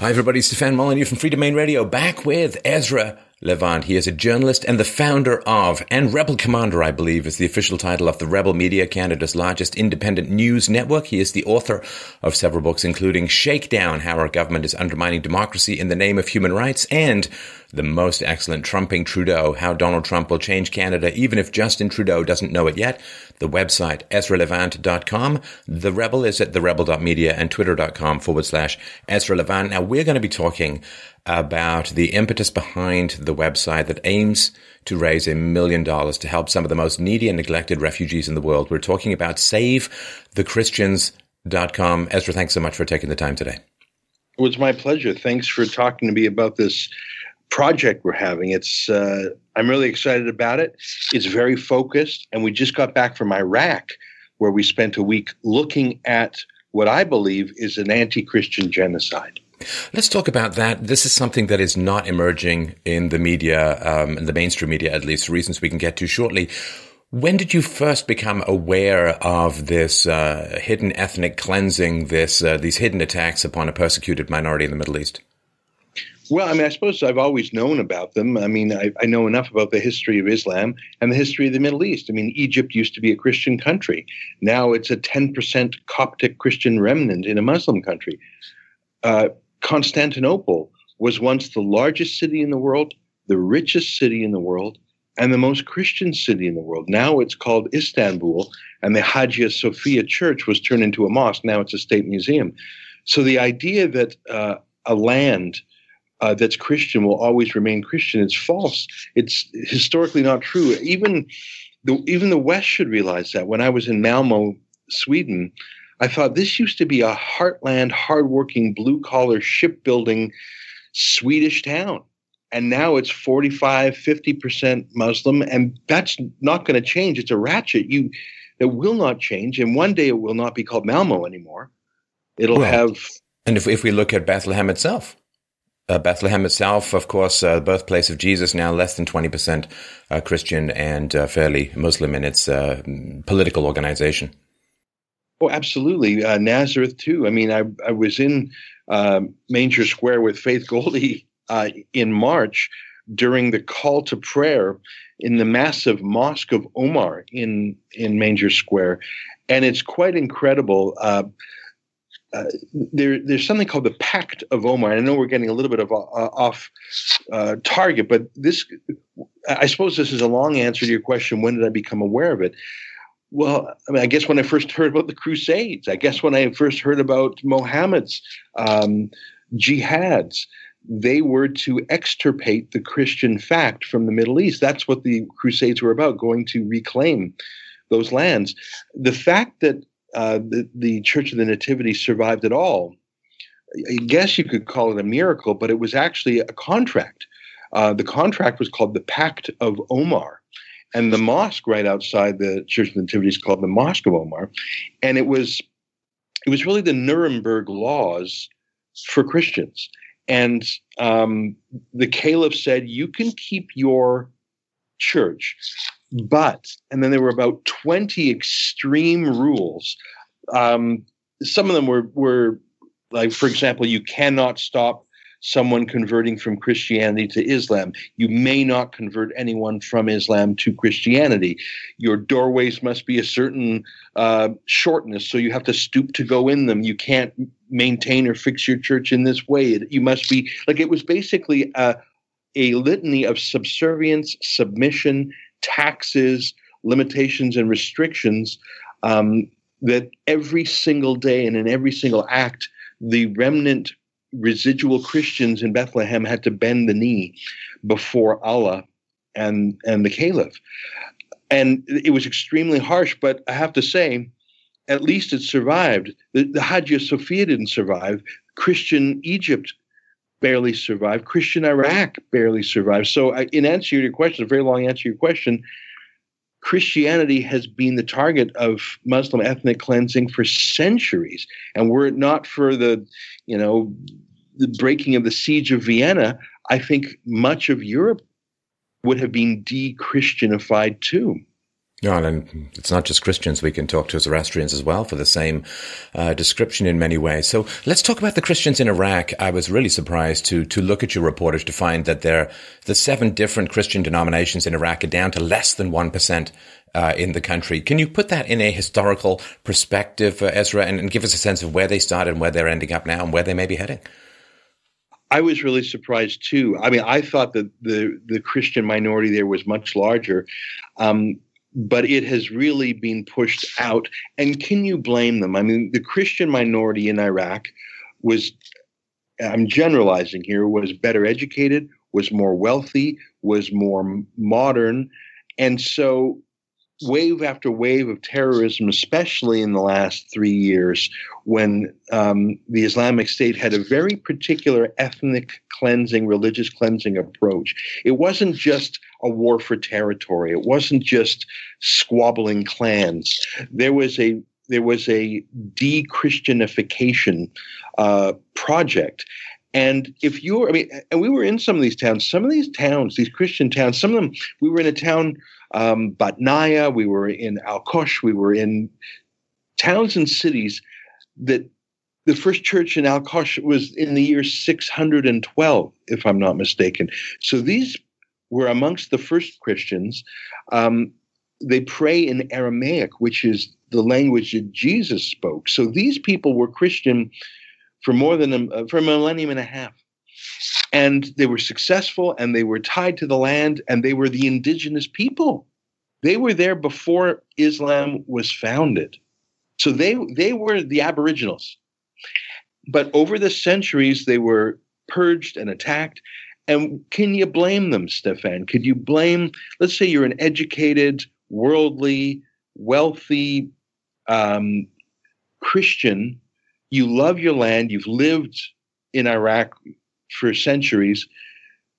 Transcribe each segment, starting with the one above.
Hi, everybody. Stefan Molyneux from Freedomain Radio, back with Ezra Levant. He is a journalist and the founder of, and Rebel Commander, I believe, is the official title of the Rebel Media, Canada's largest independent news network. He is the author of several books, including Shakedown, How Our Government is Undermining Democracy in the Name of Human Rights, and the most excellent Trumping Trudeau, How Donald Trump Will Change Canada, even if Justin Trudeau doesn't know it yet. The website, EzraLevant.com. The Rebel is at therebel.media and twitter.com forward slash Ezra Levant. Now, we're going to be talking about the impetus behind the website that aims to raise a million dollars to help some of the most needy and neglected refugees in the world. We're talking about SaveTheChristians.com. Ezra, thanks so much for taking the time today. It was my pleasure. Thanks for talking to me about this project we're having. It's uh, I'm really excited about it. It's very focused, and we just got back from Iraq, where we spent a week looking at what I believe is an anti-Christian genocide. Let's talk about that. This is something that is not emerging in the media, um, in the mainstream media, at least, for reasons we can get to shortly. When did you first become aware of this uh, hidden ethnic cleansing, this uh, these hidden attacks upon a persecuted minority in the Middle East? Well, I mean, I suppose I've always known about them. I mean, I, I, know enough about the history of Islam and the history of the Middle East. I mean, Egypt used to be a Christian country. Now it's a 10% Coptic Christian remnant in a Muslim country. Uh, Constantinople was once the largest city in the world, the richest city in the world, and the most Christian city in the world. Now it's called Istanbul, and the Hagia Sophia Church was turned into a mosque. Now it's a state museum. So the idea that uh, a land uh, that's Christian will always remain Christian. It's false. It's historically not true. Even the even the West should realize that. When I was in Malmo, Sweden, I thought this used to be a heartland, hardworking, blue collar, shipbuilding Swedish town. And now it's 45, 50% Muslim, and that's not going to change. It's a ratchet. You that will not change. And one day it will not be called Malmo anymore. It'll well, have and if, if we look at Bethlehem itself, uh, Bethlehem itself, of course, uh, birthplace of Jesus, now less than 20% uh, Christian and uh, fairly Muslim in its uh, political organization. Oh, absolutely. Uh, Nazareth, too. I mean, I, I was in um, Manger Square with Faith Goldy in March during the call to prayer in the massive Mosque of Omar in, in Manger Square. And it's quite incredible uh, there, there's something called the Pact of Omar. And I know we're getting a little bit of uh, off uh, target, but this, I suppose, this is a long answer to your question. When did I become aware of it? Well, I mean, I guess when I first heard about the Crusades. I guess when I first heard about Mohammed's um, jihads. They were to extirpate the Christian fact from the Middle East. That's what the Crusades were about, going to reclaim those lands. The fact that uh, the, the Church of the Nativity survived at all. I guess you could call it a miracle, but it was actually a contract. Uh, the contract was called the Pact of Omar. And the mosque right outside the Church of the Nativity is called the Mosque of Omar. And it was it was really the Nuremberg laws for Christians. And um, the caliph said, you can keep your church, but, and then there were about 20 extreme rules. Um, some of them were, were like, for example, you cannot stop someone converting from Christianity to Islam. You may not convert anyone from Islam to Christianity. Your doorways must be a certain uh, shortness, so you have to stoop to go in them. You can't maintain or fix your church in this way. You must be like it was basically a, a litany of subservience, submission, taxes, limitations, and restrictions um, that every single day and in every single act, the remnant residual Christians in Bethlehem had to bend the knee before Allah and and the Caliph. And it was extremely harsh, but I have to say, at least it survived. The, the Hagia Sophia didn't survive. Christian Egypt barely survived. Christian Iraq barely survived. So, I, in answer to your question, a very long answer to your question, Christianity has been the target of Muslim ethnic cleansing for centuries. And were it not for the, you know, the breaking of the siege of Vienna, I think much of Europe would have been de-Christianified too. Yeah, and it's not just Christians. We can talk to Zoroastrians as well for the same uh, description in many ways. So let's talk about the Christians in Iraq. I was really surprised to to look at your reportage to find that there the seven different Christian denominations in Iraq are down to less than one percent uh, in the country. Can you put that in a historical perspective, uh, Ezra, and, and give us a sense of where they started and where they're ending up now and where they may be heading? I was really surprised too. I mean, I thought that the the Christian minority there was much larger. Um, but it has really been pushed out. And can you blame them? I mean, the Christian minority in Iraq was, I'm generalizing here, was better educated, was more wealthy, was more modern. And so, wave after wave of terrorism, especially in the last three years, when um, the Islamic State had a very particular ethnic cleansing, religious cleansing approach. It wasn't just a war for territory. It wasn't just squabbling clans. There was a there was a de-Christianification uh, project. And if you're, I mean, and we were in some of these towns, some of these towns, these Christian towns, some of them, we were in a town, um, Batnaya, we were in Al Qush, we were in towns and cities that the first church in Al Qush was in the year 612, if I'm not mistaken. So these were amongst the first Christians. Um, they pray in Aramaic, which is the language that Jesus spoke. So these people were Christian for more than a, for a millennium and a half. And they were successful and they were tied to the land and they were the indigenous people. They were there before Islam was founded. So they, they were the aboriginals. But over the centuries, they were purged and attacked and can you blame them, Stefan? Could you blame, let's say you're an educated, worldly, wealthy um, Christian, you love your land, you've lived in Iraq for centuries.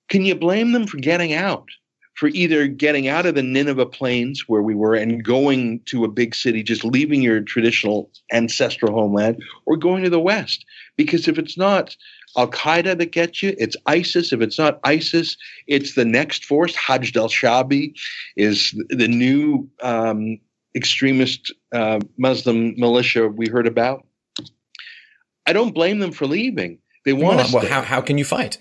Can you blame them for getting out? For either getting out of the Nineveh plains where we were and going to a big city, just leaving your traditional ancestral homeland, or going to the West? Because if it's not Al Qaeda that gets you. It's ISIS. If it's not ISIS, it's the next force. Hajj al Shabi is the new um, extremist uh, Muslim militia we heard about. I don't blame them for leaving. They want well, to. Well, how, how can you fight?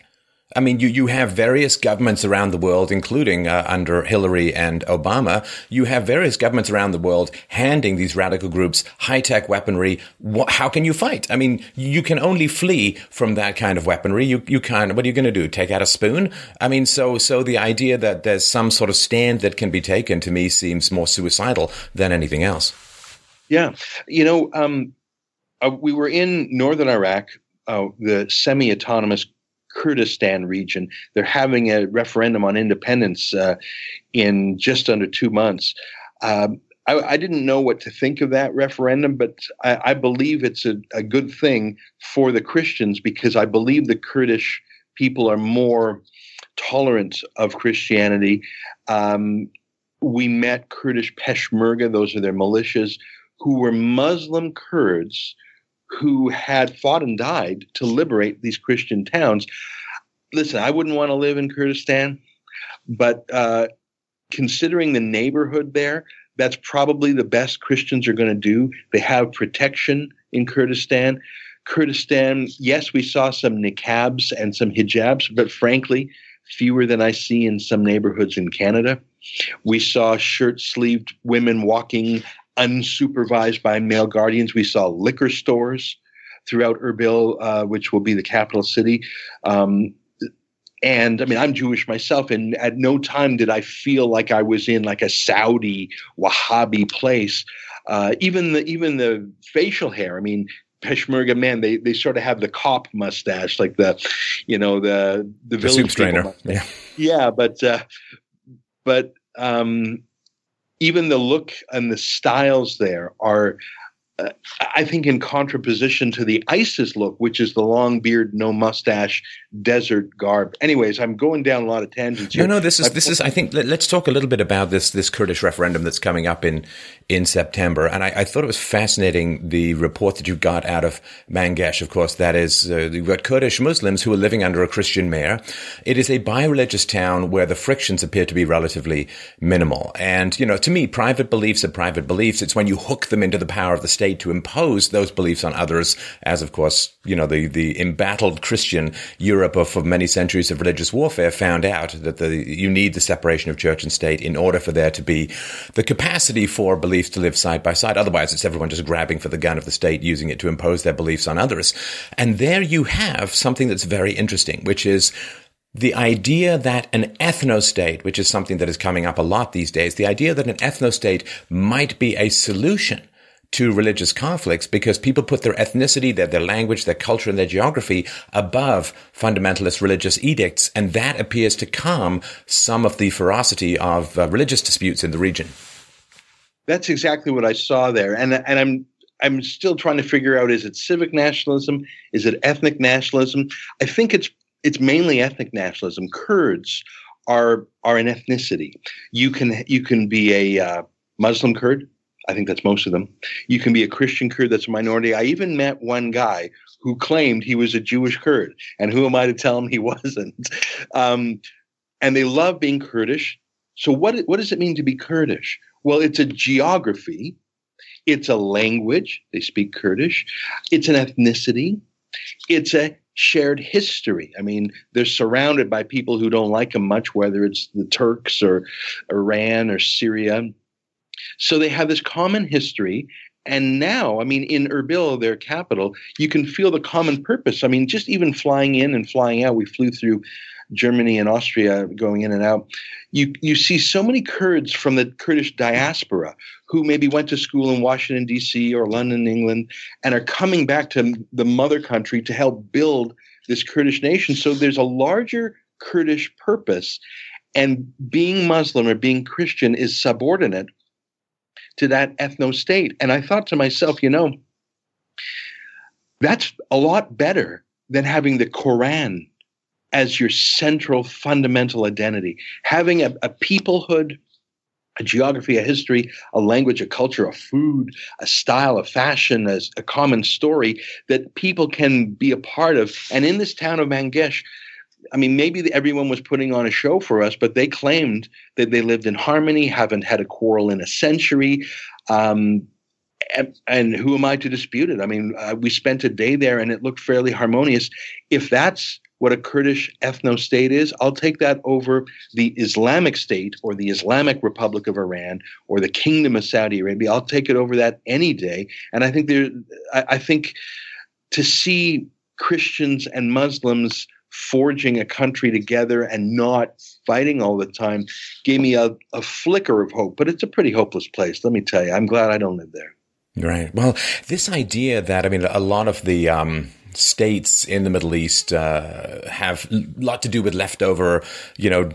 I mean, you, you have various governments around the world, including uh, under Hillary and Obama. You have various governments around the world handing these radical groups high tech weaponry. What, how can you fight? I mean, you can only flee from that kind of weaponry. You, you can't, what are you going to do? Take out a spoon? I mean, so, so the idea that there's some sort of stand that can be taken to me seems more suicidal than anything else. Yeah. You know, um, uh, we were in northern Iraq, uh, the semi autonomous Kurdistan region. They're having a referendum on independence uh, in just under two months. Um, I, I, didn't know what to think of that referendum, but I, I believe it's a, a, good thing for the Christians because I believe the Kurdish people are more tolerant of Christianity. Um, we met Kurdish Peshmerga, those are their militias, who were Muslim Kurds who had fought and died to liberate these Christian towns. Listen, I wouldn't want to live in Kurdistan, but uh, considering the neighborhood there, that's probably the best Christians are going to do. They have protection in Kurdistan. Kurdistan, yes, we saw some niqabs and some hijabs, but frankly, fewer than I see in some neighborhoods in Canada. We saw shirt sleeved women walking unsupervised by male guardians. We saw liquor stores throughout Erbil, uh, which will be the capital city. Um, and I mean, I'm Jewish myself, and at no time did I feel like I was in like a Saudi Wahhabi place. Uh, even the even the facial hair. I mean, Peshmerga man, they they sort of have the cop mustache, like the, you know, the the, the village trainer. Yeah, yeah, but uh, but um, even the look and the styles there are uh, I think in contraposition to the ISIS look, which is the long beard, no mustache, desert garb. Anyways, I'm going down a lot of tangents here. No, no, this is this is. I think let, us talk a little bit about this this Kurdish referendum that's coming up in in September. And I, I, thought it was fascinating the report that you got out of Mangesh. Of course, that is uh, you've got Kurdish Muslims who are living under a Christian mayor. It is a bi-religious town where the frictions appear to be relatively minimal. And you know, to me, private beliefs are private beliefs. It's when you hook them into the power of the state to impose those beliefs on others, as of course, you know, the, the embattled Christian Europe of, of many centuries of religious warfare found out that the, you need the separation of church and state in order for there to be the capacity for beliefs to live side by side. Otherwise, it's everyone just grabbing for the gun of the state, using it to impose their beliefs on others. And there you have something that's very interesting, which is the idea that an ethno-state, which is something that is coming up a lot these days, the idea that an ethno-state might be a solution to religious conflicts because people put their ethnicity, their, their language, their culture, and their geography above fundamentalist religious edicts. And that appears to calm some of the ferocity of uh, religious disputes in the region. That's exactly what I saw there. And, and I'm, I'm still trying to figure out is it civic nationalism? Is it ethnic nationalism? I think it's, it's mainly ethnic nationalism. Kurds are, are an ethnicity. You can, you can be a uh, Muslim Kurd I think that's most of them. You can be a Christian Kurd that's a minority. I even met one guy who claimed he was a Jewish Kurd, and who am I to tell him he wasn't? Um, and they love being Kurdish. So what what does it mean to be Kurdish? Well, it's a geography, it's a language. They speak Kurdish. It's an ethnicity. It's a shared history. I mean, they're surrounded by people who don't like them much, whether it's the Turks or Iran or Syria. So they have this common history. And now, I mean, in Erbil, their capital, you can feel the common purpose. I mean, just even flying in and flying out, we flew through Germany and Austria going in and out. You you see so many Kurds from the Kurdish diaspora who maybe went to school in Washington D.C. or London, England, and are coming back to the mother country to help build this Kurdish nation. So there's a larger Kurdish purpose, and being Muslim or being Christian is subordinate to that ethno state. And I thought to myself, you know, that's a lot better than having the Quran as your central fundamental identity. Having a, a peoplehood, a geography, a history, a language, a culture, a food, a style, a fashion, as a common story that people can be a part of. And in this town of Mangesh, I mean, maybe everyone was putting on a show for us, but they claimed that they lived in harmony, haven't had a quarrel in a century. Um, and, and, who am I to dispute it? I mean, uh, we spent a day there and it looked fairly harmonious. If that's what a Kurdish ethno state is, I'll take that over the Islamic State or the Islamic Republic of Iran or the Kingdom of Saudi Arabia. I'll take it over that any day. And I think there, I, I think to see Christians and Muslims forging a country together and not fighting all the time gave me a, a flicker of hope. But it's a pretty hopeless place, let me tell you. I'm glad I don't live there. Right. Well, this idea that, I mean, a lot of the, um, states in the Middle East uh, have a lot to do with leftover, you know,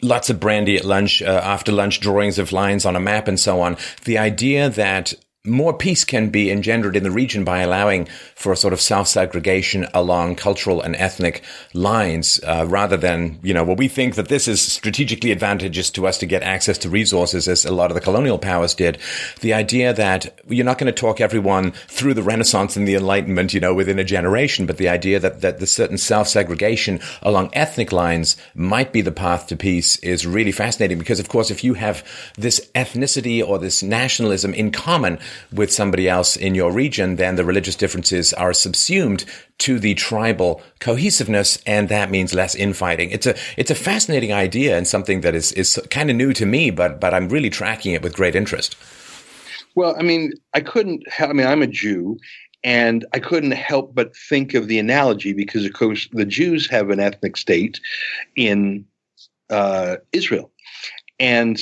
lots of brandy at lunch, uh, after lunch drawings of lines on a map and so on. The idea that more peace can be engendered in the region by allowing for a sort of self-segregation along cultural and ethnic lines, uh, rather than you know, well, we think that this is strategically advantageous to us to get access to resources, as a lot of the colonial powers did. The idea that you're not going to talk everyone through the Renaissance and the Enlightenment, you know, within a generation, but the idea that that the certain self-segregation along ethnic lines might be the path to peace is really fascinating because, of course, if you have this ethnicity or this nationalism in common with somebody else in your region, then the religious differences are subsumed to the tribal cohesiveness, and that means less infighting. It's a it's a fascinating idea and something that is is kind of new to me, but but I'm really tracking it with great interest. Well, I mean, I couldn't. I mean, I'm a Jew, and I couldn't help but think of the analogy because, of course, the Jews have an ethnic state in uh, Israel, and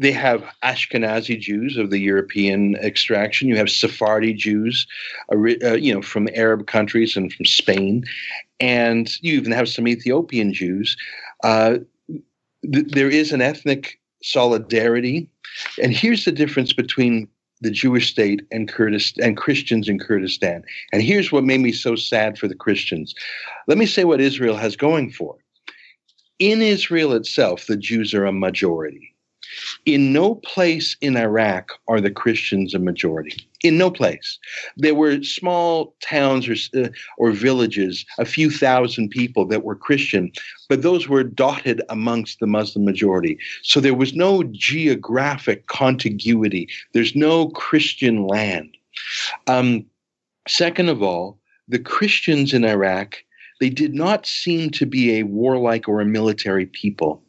they have Ashkenazi Jews of the European extraction. You have Sephardi Jews, uh, you know, from Arab countries and from Spain, and you even have some Ethiopian Jews. Uh, th- there is an ethnic solidarity, and here's the difference between the Jewish state and Kurdistan and Christians in Kurdistan. And here's what made me so sad for the Christians. Let me say what Israel has going for. In Israel itself, the Jews are a majority. In no place in Iraq are the Christians a majority. In no place. There were small towns or, uh, or villages, a few thousand people that were Christian, but those were dotted amongst the Muslim majority. So there was no geographic contiguity, there's no Christian land. Um, second of all, the Christians in Iraq they did not seem to be a warlike or a military people.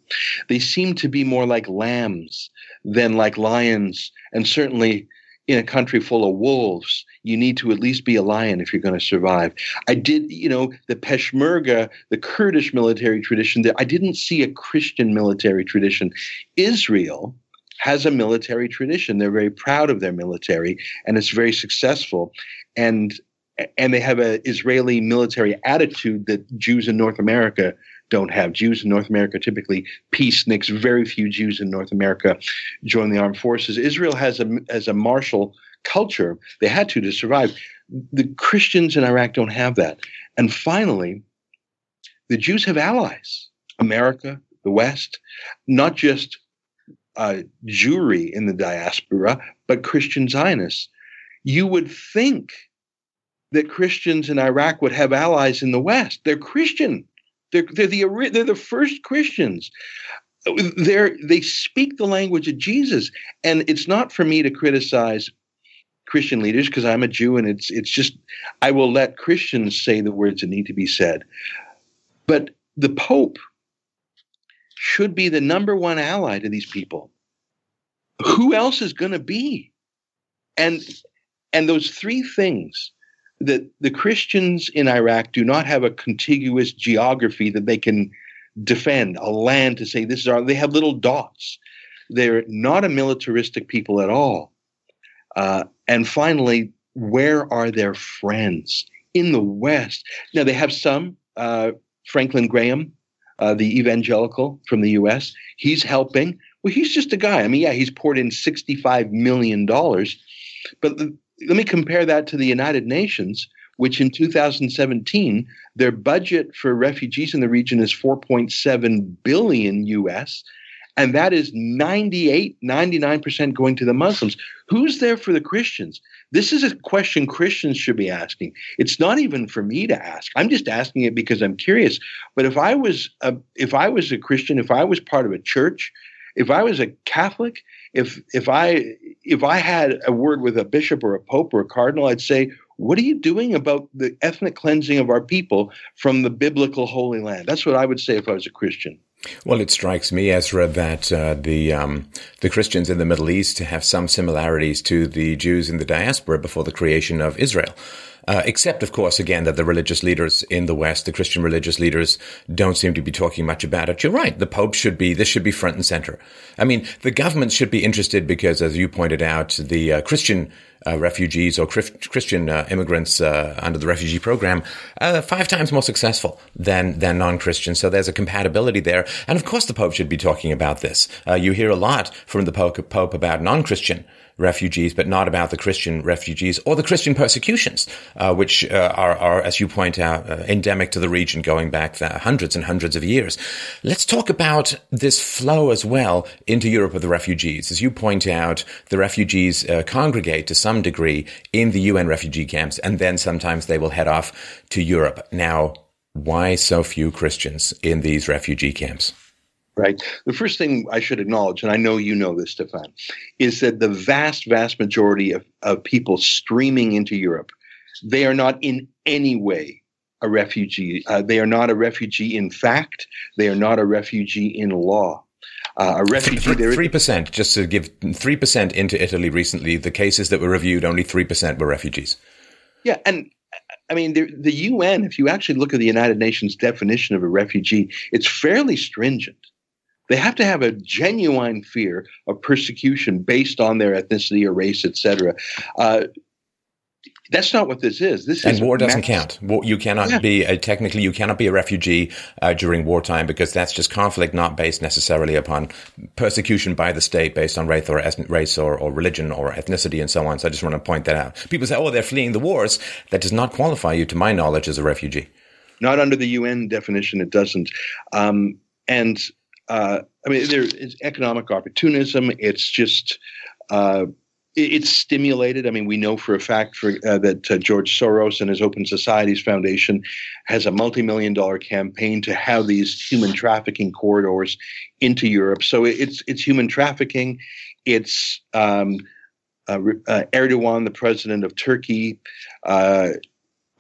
They seem to be more like lambs than like lions, and certainly in a country full of wolves, you need to at least be a lion if you're going to survive. I did, you know, the Peshmerga, the Kurdish military tradition, I didn't see a Christian military tradition. Israel has a military tradition. They're very proud of their military, and it's very successful. And and they have an Israeli military attitude that Jews in North America don't have. Jews in North America typically peaceniks. Very few Jews in North America join the armed forces. Israel has a as a martial culture. They had to to survive. The Christians in Iraq don't have that. And finally, the Jews have allies. America, the West, not just uh, Jewry in the diaspora, but Christian Zionists. You would think that Christians in Iraq would have allies in the West. They're Christian. They're, they're the they're the first Christians. They're they speak the language of Jesus, and it's not for me to criticize Christian leaders because I'm a Jew, and it's it's just I will let Christians say the words that need to be said. But the Pope should be the number one ally to these people. Who else is going to be? And and those three things that the Christians in Iraq do not have a contiguous geography that they can defend, a land to say this is our, they have little dots. They're not a militaristic people at all. Uh, and finally, where are their friends in the West? Now, they have some, uh, Franklin Graham, uh, the evangelical from the US, he's helping. Well, he's just a guy. I mean, yeah, he's poured in $65 million. But the, let me compare that to the United Nations, which in 2017, their budget for refugees in the region is 4.7 billion US. And that is 98, 99% going to the Muslims. Who's there for the Christians? This is a question Christians should be asking. It's not even for me to ask. I'm just asking it because I'm curious. But if I was a, if I was a Christian, if I was part of a church, if I was a Catholic, if if I if I had a word with a bishop or a pope or a cardinal, I'd say, what are you doing about the ethnic cleansing of our people from the biblical Holy Land? That's what I would say if I was a Christian. Well, it strikes me, Ezra, that uh, the um, the Christians in the Middle East have some similarities to the Jews in the diaspora before the creation of Israel. Uh, except, of course, again, that the religious leaders in the West, the Christian religious leaders, don't seem to be talking much about it. You're right. The Pope should be, this should be front and center. I mean, the government should be interested because, as you pointed out, the uh, Christian uh, refugees or Christian uh, immigrants uh, under the refugee program uh, five times more successful than than non-Christians. So there's a compatibility there, and of course the Pope should be talking about this. Uh, you hear a lot from the Pope, Pope about non-Christian refugees, but not about the Christian refugees or the Christian persecutions, uh, which uh, are, are, as you point out, uh, endemic to the region going back hundreds and hundreds of years. Let's talk about this flow as well into Europe of the refugees. As you point out, the refugees uh, congregate to some degree in the UN refugee camps, and then sometimes they will head off to Europe. Now, why so few Christians in these refugee camps? Right? The first thing I should acknowledge, and I know you know this, Stefan, is that the vast, vast majority of, of people streaming into Europe, they are not in any way a refugee. Uh, they are not a refugee in fact. They are not a refugee in law. Uh, a refugee. Three percent, just to give three percent into Italy recently. The cases that were reviewed, only three percent were refugees. Yeah, and I mean, the, the UN. If you actually look at the United Nations definition of a refugee, it's fairly stringent. They have to have a genuine fear of persecution based on their ethnicity or race, etc. Uh, That's not what this is. This and is war doesn't mass- count. you cannot yeah. be a, technically you cannot be a refugee uh, during wartime because that's just conflict not based necessarily upon persecution by the state based on race or race or, or religion or ethnicity and so on. So I just want to point that out. People say, "Oh, they're fleeing the wars." That does not qualify you, to my knowledge, as a refugee. Not under the UN definition, it doesn't. Um, and uh, I mean, there is economic opportunism. It's just uh, it's stimulated. I mean, we know for a fact for, uh, that uh, George Soros and his Open Societies Foundation has a multi-million dollar campaign to have these human trafficking corridors into Europe. So it's it's human trafficking. It's um, uh, uh Erdogan, the president of Turkey,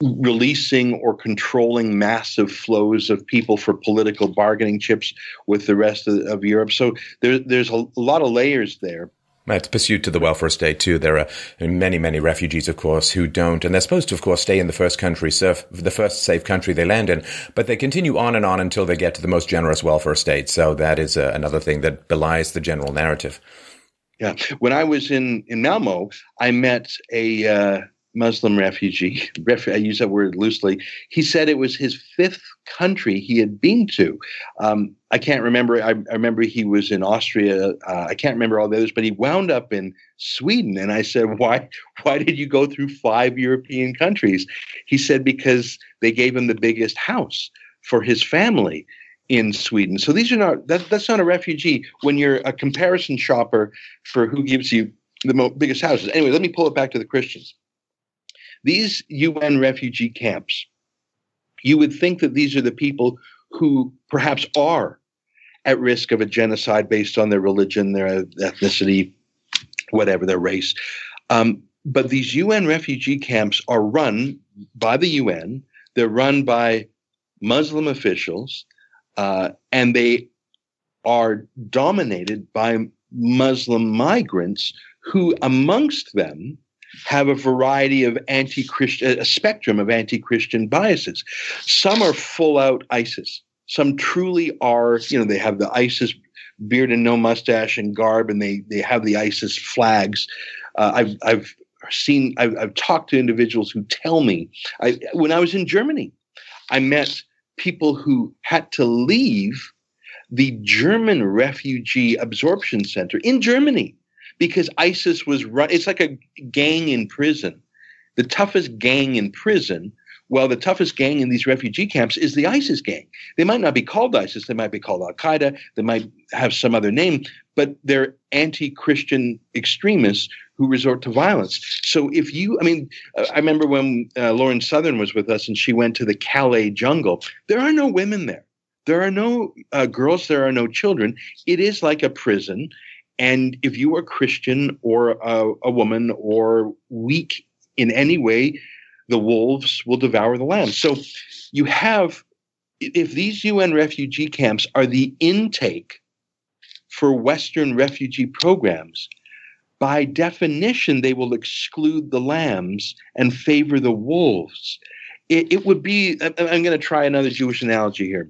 releasing or controlling massive flows of people for political bargaining chips with the rest of, of Europe. So there, there's a lot of layers there. It's pursuit to the welfare state too. There are many, many refugees, of course, who don't, and they're supposed to, of course, stay in the first country, surf, the first safe country they land in, but they continue on and on until they get to the most generous welfare state. So that is uh, another thing that belies the general narrative. Yeah, when I was in in Malmo, I met a uh, Muslim refugee. I use that word loosely. He said it was his fifth country he had been to. Um, I can't remember. I, I, remember he was in Austria. Uh, I can't remember all the others, but he wound up in Sweden. And I said, "Why? Why did you go through five European countries?" He said, "Because they gave him the biggest house for his family." in Sweden. So these are not that, that's not a refugee when you're a comparison shopper for who gives you the mo- biggest houses. Anyway, let me pull it back to the Christians. These UN refugee camps, you would think that these are the people who perhaps are at risk of a genocide based on their religion, their ethnicity, whatever, their race. Um, but these UN refugee camps are run by the UN, they're run by Muslim officials, uh, and they are dominated by Muslim migrants who, amongst them, have a variety of anti-Christian, a spectrum of anti-Christian biases. Some are full out ISIS. Some truly are, you know, they have the ISIS beard and no mustache and garb, and they they have the ISIS flags. Uh, I've I've seen I've, I've talked to individuals who tell me I, when I was in Germany, I met people who had to leave the German refugee absorption center in Germany because ISIS was run. It's like a gang in prison. The toughest gang in prison, well, the toughest gang in these refugee camps is the ISIS gang. They might not be called ISIS. They might be called Al Qaeda. They might have some other name, but they're anti-Christian extremists who resort to violence. So if you, I mean, I remember when uh, Lauren Southern was with us and she went to the Calais jungle. There are no women there. There are no uh, girls. There are no children. It is like a prison. And if you are Christian or a, a woman or weak in any way, the wolves will devour the lamb. So you have, if these UN refugee camps are the intake for Western refugee programs, by definition, they will exclude the lambs and favor the wolves. It, it would be, I'm going to try another Jewish analogy here.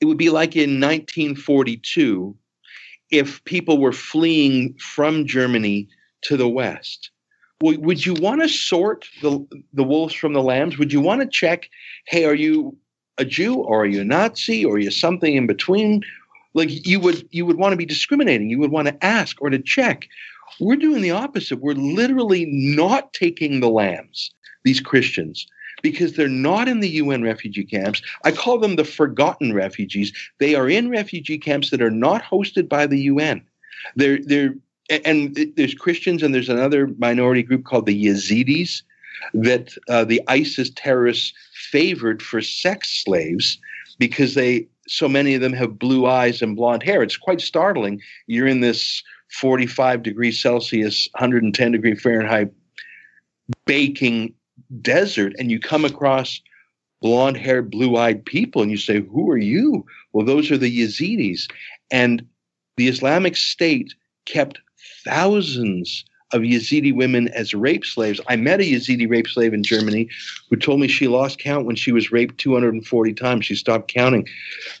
It would be like in 1942 if people were fleeing from Germany to the West. Would you want to sort the, the wolves from the lambs? Would you want to check, hey, are you a Jew or are you a Nazi or are you something in between? Like you would you would want to be discriminating. You would want to ask or to check. We're doing the opposite. We're literally not taking the lambs, these Christians, because they're not in the UN refugee camps. I call them the forgotten refugees. They are in refugee camps that are not hosted by the UN. They're they're and there's Christians and there's another minority group called the Yazidis that uh, the ISIS terrorists favored for sex slaves because they so many of them have blue eyes and blonde hair. It's quite startling. You're in this 45 degrees Celsius, 110 degree Fahrenheit baking desert and you come across blonde haired, blue eyed people and you say, Who are you? Well, those are the Yazidis. And the Islamic State kept thousands of Yazidi women as rape slaves. I met a Yazidi rape slave in Germany who told me she lost count when she was raped 240 times. She stopped counting.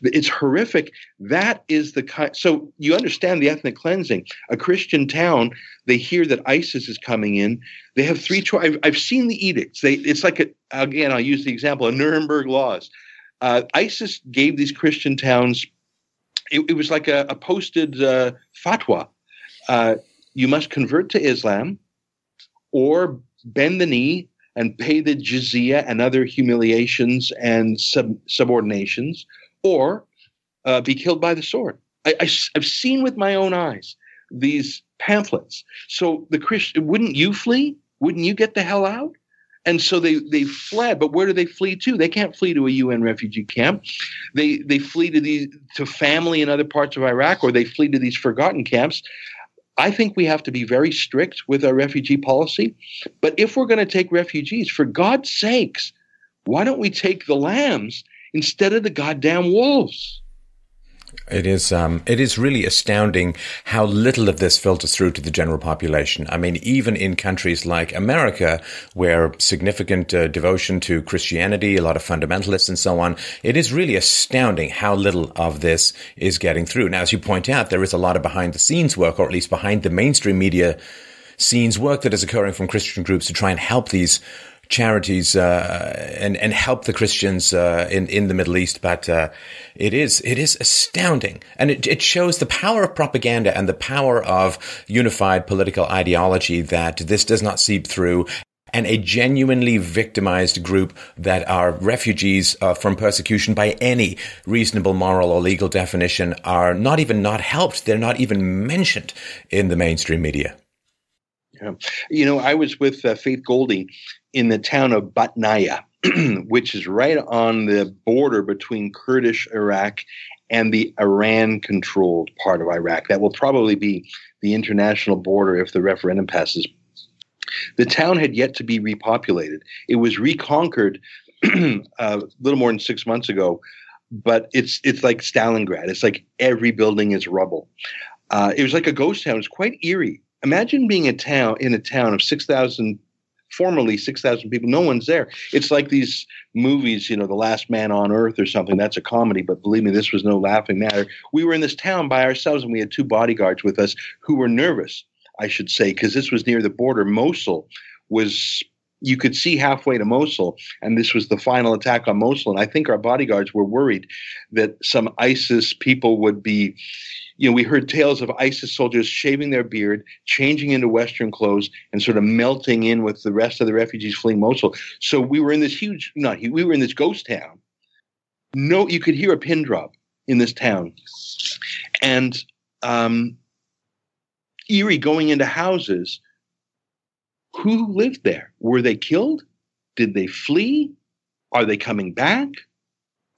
It's horrific. That is the kind. So you understand the ethnic cleansing. A Christian town, they hear that ISIS is coming in. They have three choices. I've, I've, seen the edicts. They, it's like a, again, I'll use the example of Nuremberg laws. Uh, ISIS gave these Christian towns. It, it was like a, a posted uh, fatwa. Uh, you must convert to Islam or bend the knee and pay the jizya and other humiliations and sub- subordinations, or uh, be killed by the sword. I, I, I've seen with my own eyes these pamphlets. So the Christian, wouldn't you flee? Wouldn't you get the hell out? And so they they fled, but where do they flee to? They can't flee to a UN refugee camp. They they flee to these to family in other parts of Iraq, or they flee to these forgotten camps. I think we have to be very strict with our refugee policy. But if we're going to take refugees, for God's sakes, why don't we take the lambs instead of the goddamn wolves? It is um, it is really astounding how little of this filters through to the general population. I mean, even in countries like America, where significant uh, devotion to Christianity, a lot of fundamentalists, and so on, it is really astounding how little of this is getting through. Now, as you point out, there is a lot of behind the scenes work, or at least behind the mainstream media scenes work that is occurring from Christian groups to try and help these charities uh, and and help the Christians uh, in in the Middle East. But uh, it is it is astounding, and it, it shows the power of propaganda and the power of unified political ideology that this does not seep through. And a genuinely victimized group that are refugees uh, from persecution by any reasonable moral or legal definition are not even not helped. They're not even mentioned in the mainstream media. Yeah. You know, I was with uh, Faith Goldy in the town of Batnaya, which is right on the border between Kurdish Iraq and the Iran controlled part of Iraq. That will probably be the international border if the referendum passes. The town had yet to be repopulated. It was reconquered a little more than six months ago, but it's it's like Stalingrad. It's like every building is rubble. Uh, it was like a ghost town. It's quite eerie. Imagine being a town in a town of six thousand formerly 6,000 people. No one's there. It's like these movies, you know, The Last Man on Earth or something. That's a comedy, but believe me, this was no laughing matter. We were in this town by ourselves and we had two bodyguards with us who were nervous, I should say, because this was near the border. Mosul was. You could see halfway to Mosul, and this was the final attack on Mosul. And I think our bodyguards were worried that some ISIS people would be, you know, we heard tales of ISIS soldiers shaving their beard, changing into Western clothes, and sort of melting in with the rest of the refugees fleeing Mosul. So we were in this huge, not we were in this ghost town. No, you could hear a pin drop in this town, and um, eerie going into houses. Who lived there? Were they killed? Did they flee? Are they coming back?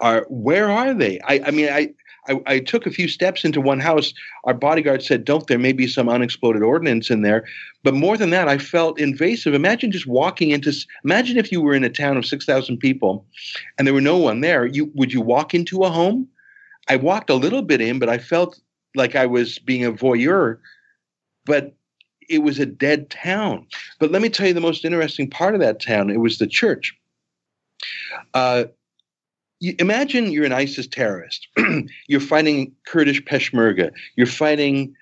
Are where are they? I, I mean, I I, I, took a few steps into one house. Our bodyguard said, Don't, there may be some unexploded ordnance in there. But more than that, I felt invasive. Imagine just walking into, imagine if you were in a town of 6,000 people and there were no one there. You Would you walk into a home? I walked a little bit in, but I felt like I was being a voyeur. But it was a dead town. But let me tell you the most interesting part of that town it was the church. Uh, you, imagine you're an ISIS terrorist. you're fighting Kurdish Peshmerga. You're fighting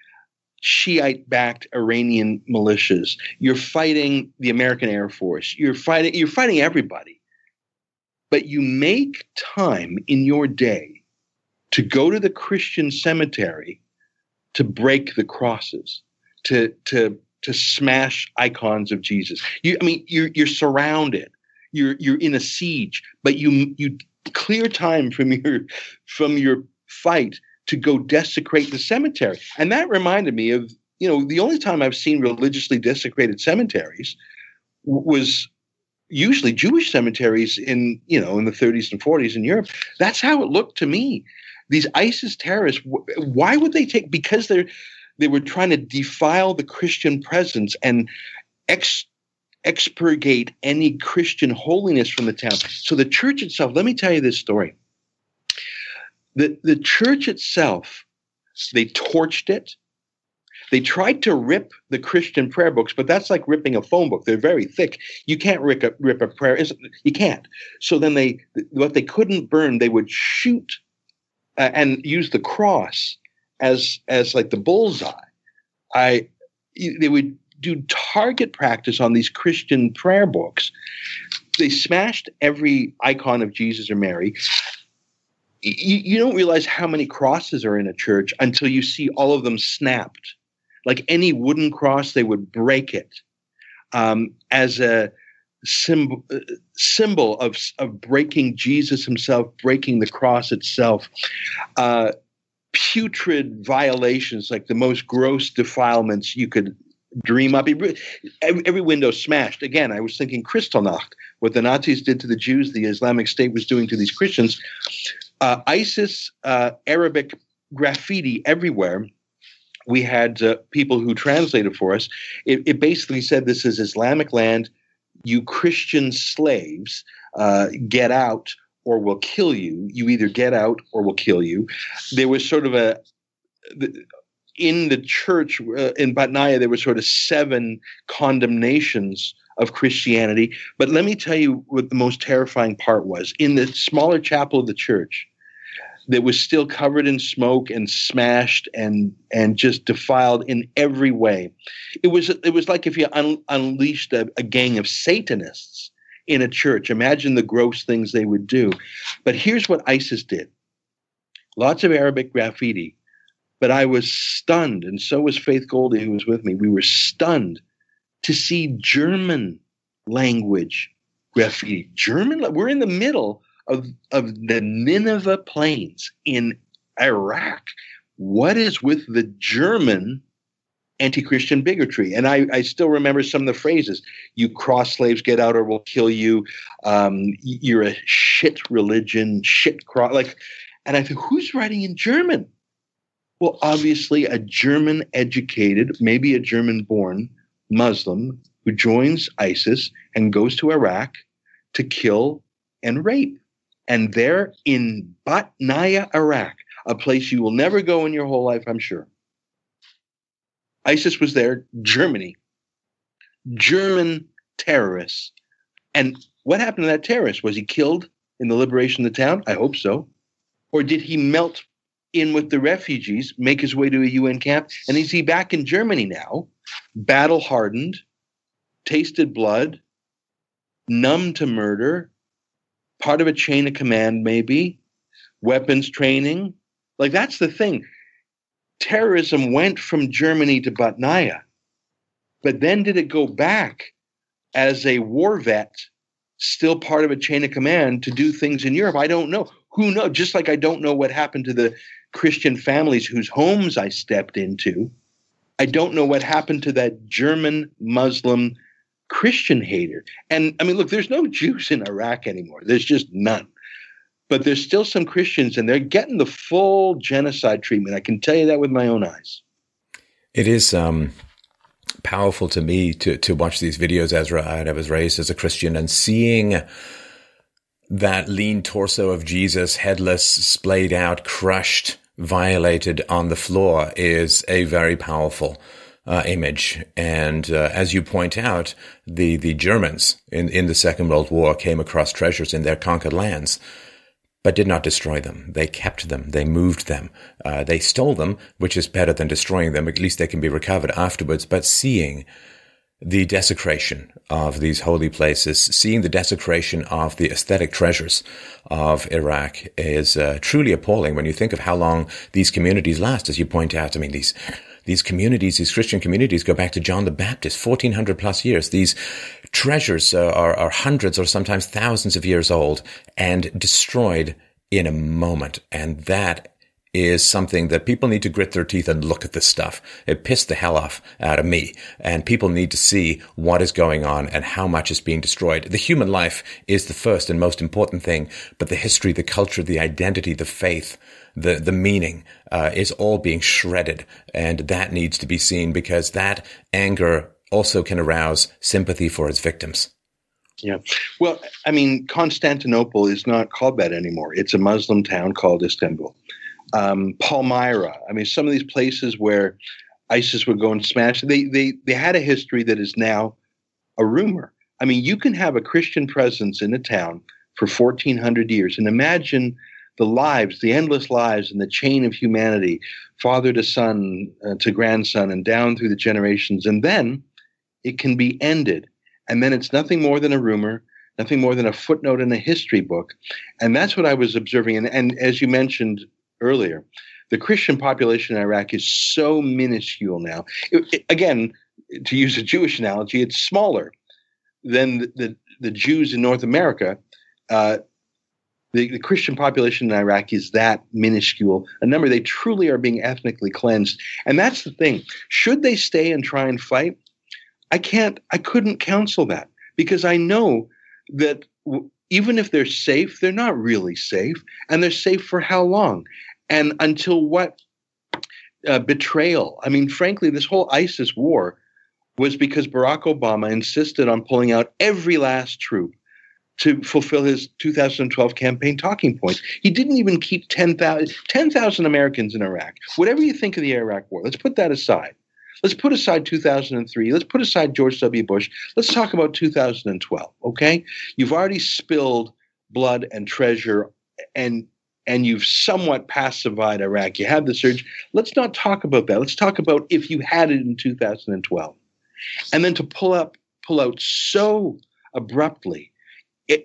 Shiite backed Iranian militias. You're fighting the American Air Force. You're fighting you're fighting everybody. But you make time in your day to go to the Christian cemetery to break the crosses, to to to smash icons of Jesus. You I mean you're you're surrounded. You're you're in a siege, but you you clear time from your from your fight to go desecrate the cemetery. And that reminded me of, you know, the only time I've seen religiously desecrated cemeteries was usually Jewish cemeteries in, you know, in the 30s and 40s in Europe. That's how it looked to me. These ISIS terrorists, why would they take because they're they were trying to defile the Christian presence and ex expurgate any Christian holiness from the town. So the church itself, let me tell you this story. The, the church itself, they torched it, They tried to rip the Christian prayer books, but that's like ripping a phone book. They're very thick. You can't rip a, rip a prayer. You can't. So then they, what they couldn't burn, they would shoot uh, and use the cross as as like the bullseye. I they would do target practice on these Christian prayer books. They smashed every icon of Jesus or Mary you, you don't realize how many crosses are in a church until you see all of them snapped. Like any wooden cross, they would break it um, as a symbol symbol of of breaking Jesus Himself, breaking the cross itself. Uh, putrid violations, like the most gross defilements you could dream up. Every, window smashed. Again, I was thinking Kristallnacht, what the Nazis did to the Jews, the Islamic State was doing to these Christians uh, ISIS uh, Arabic graffiti everywhere. We had uh, people who translated for us. It, it, basically said, This is Islamic land. You Christian slaves, uh, get out or we'll kill you. You either get out or we'll kill you. There was sort of a. in the church uh, in Batnaya, there were sort of seven condemnations of Christianity. But let me tell you what the most terrifying part was. In the smaller chapel of the church, that was still covered in smoke and smashed and and just defiled in every way. It was it was like if you un, unleashed a, a gang of Satanists in a church. Imagine the gross things they would do. But here's what ISIS did: lots of Arabic graffiti. But I was stunned, and so was Faith Goldy, who was with me. We were stunned to see German language graffiti. German. We're in the middle of, of the Nineveh plains in Iraq. What is with the German anti Christian bigotry? And I, I still remember some of the phrases you cross slaves, get out or we'll kill you. Um, you're a shit religion, shit cross. Like, and I thought, who's writing in German? Well, obviously, a German educated, maybe a German born Muslim who joins ISIS and goes to Iraq to kill and rape. And they're in Batnaya, Iraq, a place you will never go in your whole life, I'm sure. ISIS was there, Germany, German terrorists. And what happened to that terrorist? Was he killed in the liberation of the town? I hope so. Or did he melt in with the refugees, make his way to a UN camp? And is he back in Germany now, battle hardened, tasted blood, numb to murder, part of a chain of command, maybe, weapons training. Like that's the thing. Terrorism went from Germany to Batnaya, but then did it go back as a war vet, still part of a chain of command to do things in Europe? I don't know. Who knows? Just like I don't know what happened to the Christian families whose homes I stepped into. I don't know what happened to that German Muslim Christian hater. And I mean, look, there's no Jews in Iraq anymore. There's just none. But there's still some Christians, and they're getting the full genocide treatment. I can tell you that with my own eyes. It is um, powerful to me to to watch these videos, Ezra. I was raised as a Christian, and seeing that lean torso of Jesus, headless, splayed out, crushed, violated on the floor, is a very powerful uh, image. And uh, as you point out, the the Germans in in the Second World War came across treasures in their conquered lands. But did not destroy them. They kept them. They moved them. Uh, they stole them, which is better than destroying them. At least they can be recovered afterwards. But seeing the desecration of these holy places, seeing the desecration of the aesthetic treasures of Iraq is uh, truly appalling when you think of how long these communities last. As you point out, I mean, these these communities, these Christian communities go back to John the Baptist, 1400 plus years. These treasures uh, are, are hundreds or sometimes thousands of years old and destroyed in a moment. And that is something that people need to grit their teeth and look at this stuff. It pissed the hell off out of me. And people need to see what is going on and how much is being destroyed. The human life is the first and most important thing, but the history, the culture, the identity, the faith, the the meaning uh, is all being shredded, and that needs to be seen because that anger also can arouse sympathy for its victims. Yeah. Well, I mean, Constantinople is not called that anymore. It's a Muslim town called Istanbul. Um, Palmyra. I mean, some of these places where ISIS would go and smash. They they they had a history that is now a rumor. I mean, you can have a Christian presence in a town for 1400 years and imagine the lives, the endless lives and the chain of humanity, father to son uh, to grandson and down through the generations and then it can be ended. And then it's nothing more than a rumor, nothing more than a footnote in a history book. And that's what I was observing and, and as you mentioned earlier, the Christian population in Iraq is so minuscule now. It, it, again, to use a Jewish analogy, it's smaller than the, the, the Jews in North America. Uh, the, the, Christian population in Iraq is that minuscule, a number they truly are being ethnically cleansed. And that's the thing. Should they stay and try and fight? I can't, I couldn't counsel that because I know that w- even if they're safe, they're not really safe. And they're safe for how long? And until what uh, betrayal. I mean, frankly, this whole ISIS war was because Barack Obama insisted on pulling out every last troop to fulfill his 2012 campaign talking points. He didn't even keep 10,000 10, Americans in Iraq. Whatever you think of the Iraq war, let's put that aside. Let's put aside 2003. Let's put aside George W. Bush. Let's talk about 2012, okay? You've already spilled blood and treasure and and you've somewhat pacified Iraq. You have the surge. Let's not talk about that. Let's talk about if you had it in 2012. And then to pull up, pull out so abruptly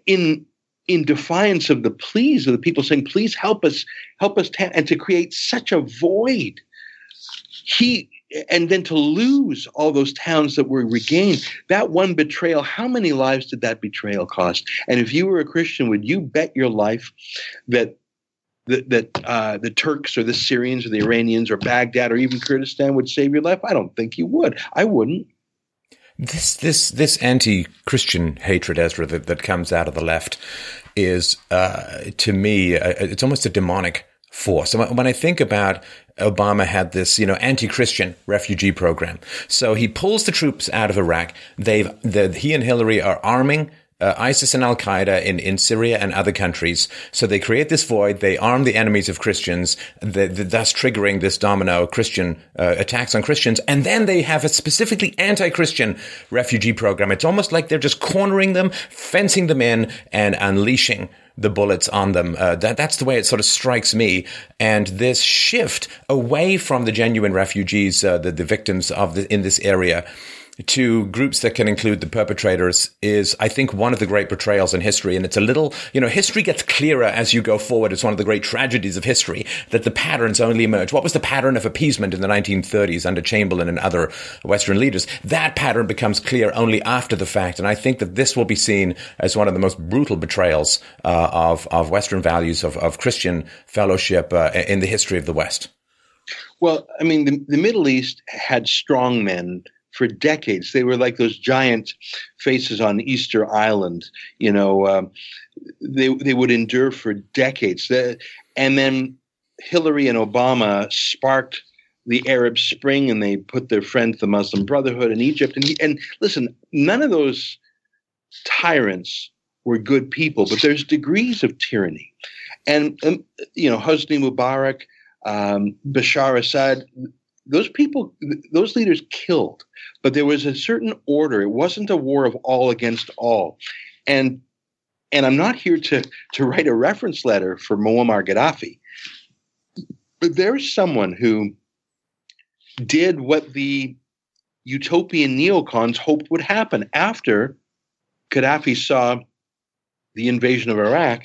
in in defiance of the pleas of the people saying, please help us, help us, ta-, and to create such a void. He and then to lose all those towns that were regained, that one betrayal, how many lives did that betrayal cost? And if you were a Christian, would you bet your life that that, that uh, the Turks or the Syrians or the Iranians or Baghdad or even Kurdistan would save your life? I don't think you would. I wouldn't. This this this anti-Christian hatred, Ezra, that, that comes out of the left, is uh, to me uh, it's almost a demonic force. When I think about Obama had this, you know, anti-Christian refugee program, so he pulls the troops out of Iraq. They've the, he and Hillary are arming uh, ISIS and Al Qaeda in, in Syria and other countries. So they create this void. They arm the enemies of Christians, the, the, thus triggering this domino Christian uh, attacks on Christians. And then they have a specifically anti-Christian refugee program. It's almost like they're just cornering them, fencing them in, and unleashing the bullets on them. Uh, that, that's the way it sort of strikes me. And this shift away from the genuine refugees, uh, the, the victims of the, in this area, to groups that can include the perpetrators is, I think, one of the great betrayals in history. And it's a little, you know, history gets clearer as you go forward. It's one of the great tragedies of history that the patterns only emerge. What was the pattern of appeasement in the 1930s under Chamberlain and other Western leaders? That pattern becomes clear only after the fact. And I think that this will be seen as one of the most brutal betrayals uh, of, of Western values, of, of Christian fellowship uh, in the history of the West. Well, I mean, the, the Middle East had strong men for decades. They were like those giant faces on Easter Island. You know, um, they they would endure for decades. And then Hillary and Obama sparked the Arab Spring, and they put their friends, the Muslim Brotherhood in Egypt. And and listen, none of those tyrants were good people, but there's degrees of tyranny. And um, you know, Hosni Mubarak, um, Bashar Assad, those people, those leaders killed, but there was a certain order. It wasn't a war of all against all. And and I'm not here to to write a reference letter for Muammar Gaddafi, but there's someone who did what the utopian neocons hoped would happen after Gaddafi saw the invasion of Iraq.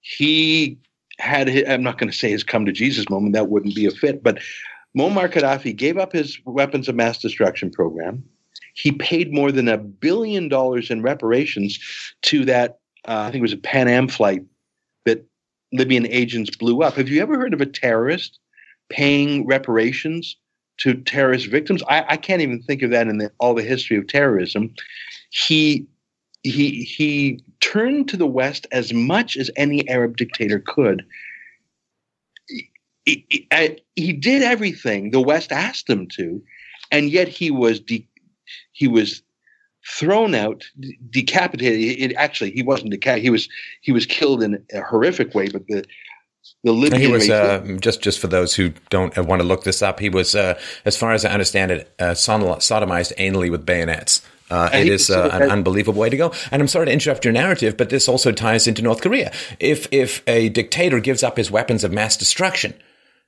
He had, I'm not going to say his come to Jesus moment, that wouldn't be a fit, but Muammar Gaddafi gave up his weapons of mass destruction program. He paid more than a billion dollars in reparations to that, uh, I think it was a Pan Am flight that Libyan agents blew up. Have you ever heard of a terrorist paying reparations to terrorist victims? I, I can't even think of that in the, all the history of terrorism. He he he turned to the West as much as any Arab dictator could he, he, did everything the West asked him to, and yet he was de- he was thrown out, decapitated. It, actually, he wasn't decapitated. He was he was killed in a horrific way. But the The Libyan he was uh, just just for those who don't want to look this up. He was, uh, as far as I understand it, uh, sodomized anally with bayonets. Uh, it is uh, an unbelievable way to go. And I'm sorry to interrupt your narrative, but this also ties into North Korea. If if a dictator gives up his weapons of mass destruction,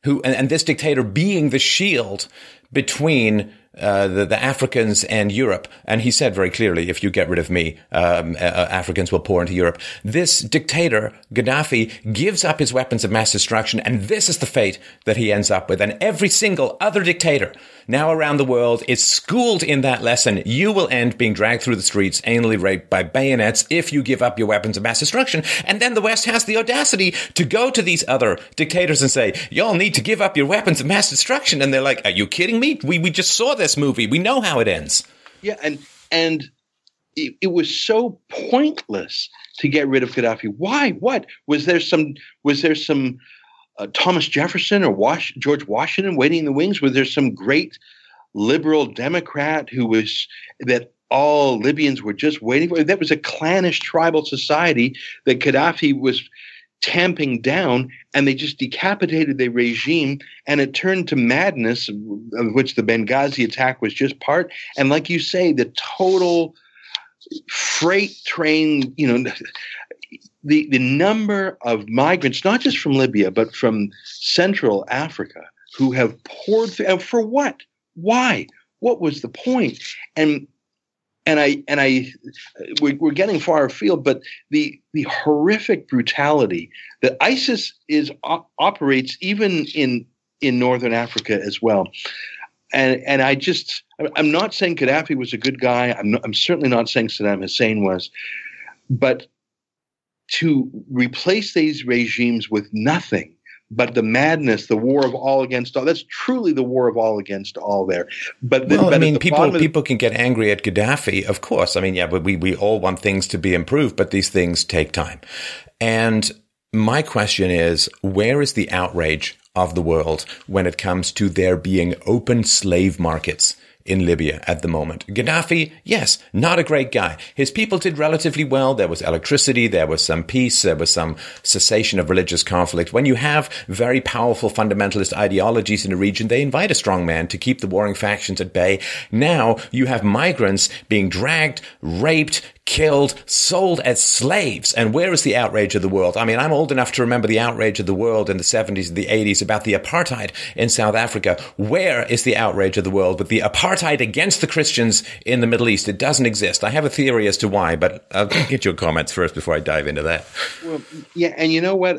who and, and this dictator being the shield between uh, the, the Africans and Europe. And he said very clearly, if you get rid of me, um, uh, Africans will pour into Europe. This dictator, Gaddafi, gives up his weapons of mass destruction, and this is the fate that he ends up with. And every single other dictator now around the world is schooled in that lesson. You will end being dragged through the streets, anally raped by bayonets if you give up your weapons of mass destruction. And then the West has the audacity to go to these other dictators and say, y'all need to give up your weapons of mass destruction. And they're like, are you kidding me? We, we just saw this movie. We know how it ends. Yeah, and and it, it, was so pointless to get rid of Gaddafi. Why? What was there? Some was there some uh, Thomas Jefferson or Was- George Washington waiting in the wings? Was there some great liberal Democrat who was that all Libyans were just waiting for? That was a clannish tribal society that Gaddafi was tamping down and they just decapitated the regime and it turned to madness of which the Benghazi attack was just part. And like you say the total freight train you know the the number of migrants not just from Libya but from central Africa who have poured through and for what? Why? What was the point? And and I and I we're getting far afield, but the the horrific brutality that ISIS is operates even in in northern Africa as well. And and I just I'm not saying Gaddafi was a good guy. I'm not, I'm certainly not saying Saddam Hussein was, but to replace these regimes with nothing but the madness, the war of all against all. That's truly the war of all against all there. But the, well, but I mean, people people can get angry at Gaddafi, of course. I mean, yeah, but we we all want things to be improved, but these things take time. And my question is, where is the outrage of the world when it comes to there being open slave markets? In Libya at the moment. Gaddafi, yes, not a great guy. His people did relatively well. There was electricity, there was some peace, there was some cessation of religious conflict. When you have very powerful fundamentalist ideologies in a region, they invite a strong man to keep the warring factions at bay. Now you have migrants being dragged, raped, killed, sold as slaves. And where is the outrage of the world? I mean, I'm old enough to remember the outrage of the world in the 70s and the 80s about the apartheid in South Africa. Where is the outrage of the world with the apartheid against the Christians in the Middle East? It doesn't exist. I have a theory as to why, but I'll get your comments first before I dive into that. Well, yeah, and you know what?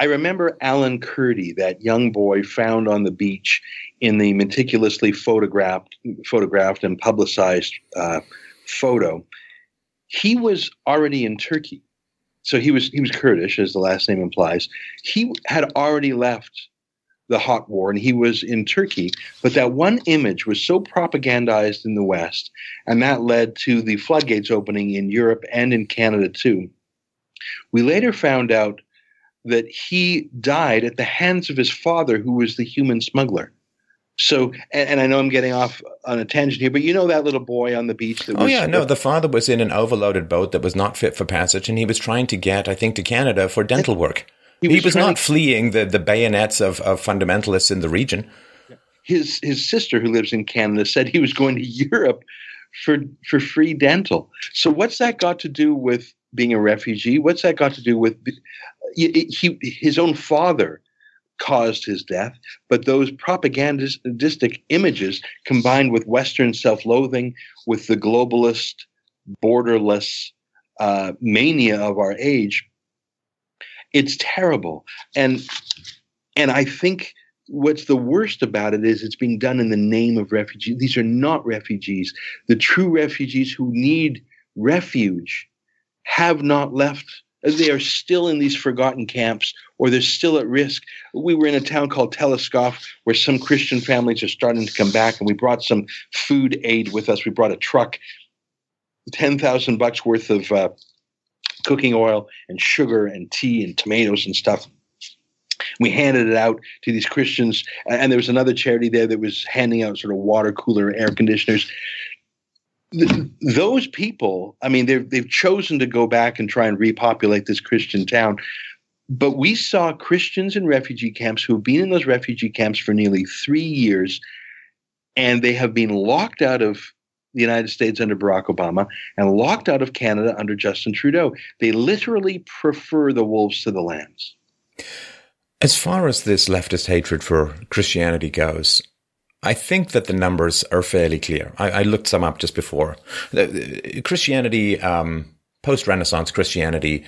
I remember Alan Kurdi, that young boy found on the beach in the meticulously photographed, photographed and publicized uh, photo he was already in Turkey. So he was he was Kurdish, as the last name implies. He had already left the hot war and he was in Turkey. But that one image was so propagandized in the West, and that led to the floodgates opening in Europe and in Canada too. We later found out that he died at the hands of his father, who was the human smuggler. So, and, and, I know I'm getting off on a tangent here, but you know that little boy on the beach. That oh yeah, no, the father was in an overloaded boat that was not fit for passage, and he was trying to get, I think, to Canada for dental work. He was, he was not fleeing the, the bayonets of, of fundamentalists in the region. His his sister, who lives in Canada, said he was going to Europe for for free dental. So what's that got to do with being a refugee? What's that got to do with uh, he, he his own father? Caused his death, but those propagandistic images combined with Western self loathing, with the globalist, borderless uh, mania of our age, it's terrible. And and I think what's the worst about it is it's being done in the name of refugees. These are not refugees. The true refugees who need refuge have not left they are still in these forgotten camps or they're still at risk. We were in a town called Telskuf where some Christian families are starting to come back, and we brought some food aid with us. We brought a truck, 10,000 bucks worth of uh, cooking oil and sugar and tea and tomatoes and stuff. We handed it out to these Christians, and there was another charity there that was handing out sort of water cooler air conditioners those people, I mean, they've they've chosen to go back and try and repopulate this Christian town, But we saw Christians in refugee camps who have been in those refugee camps for nearly three years, and they have been locked out of the United States under Barack Obama and locked out of Canada under Justin Trudeau. They literally prefer the wolves to the lambs. As far as this leftist hatred for Christianity goes, I think that the numbers are fairly clear. I, I looked some up just before. Christianity, um, post Renaissance Christianity,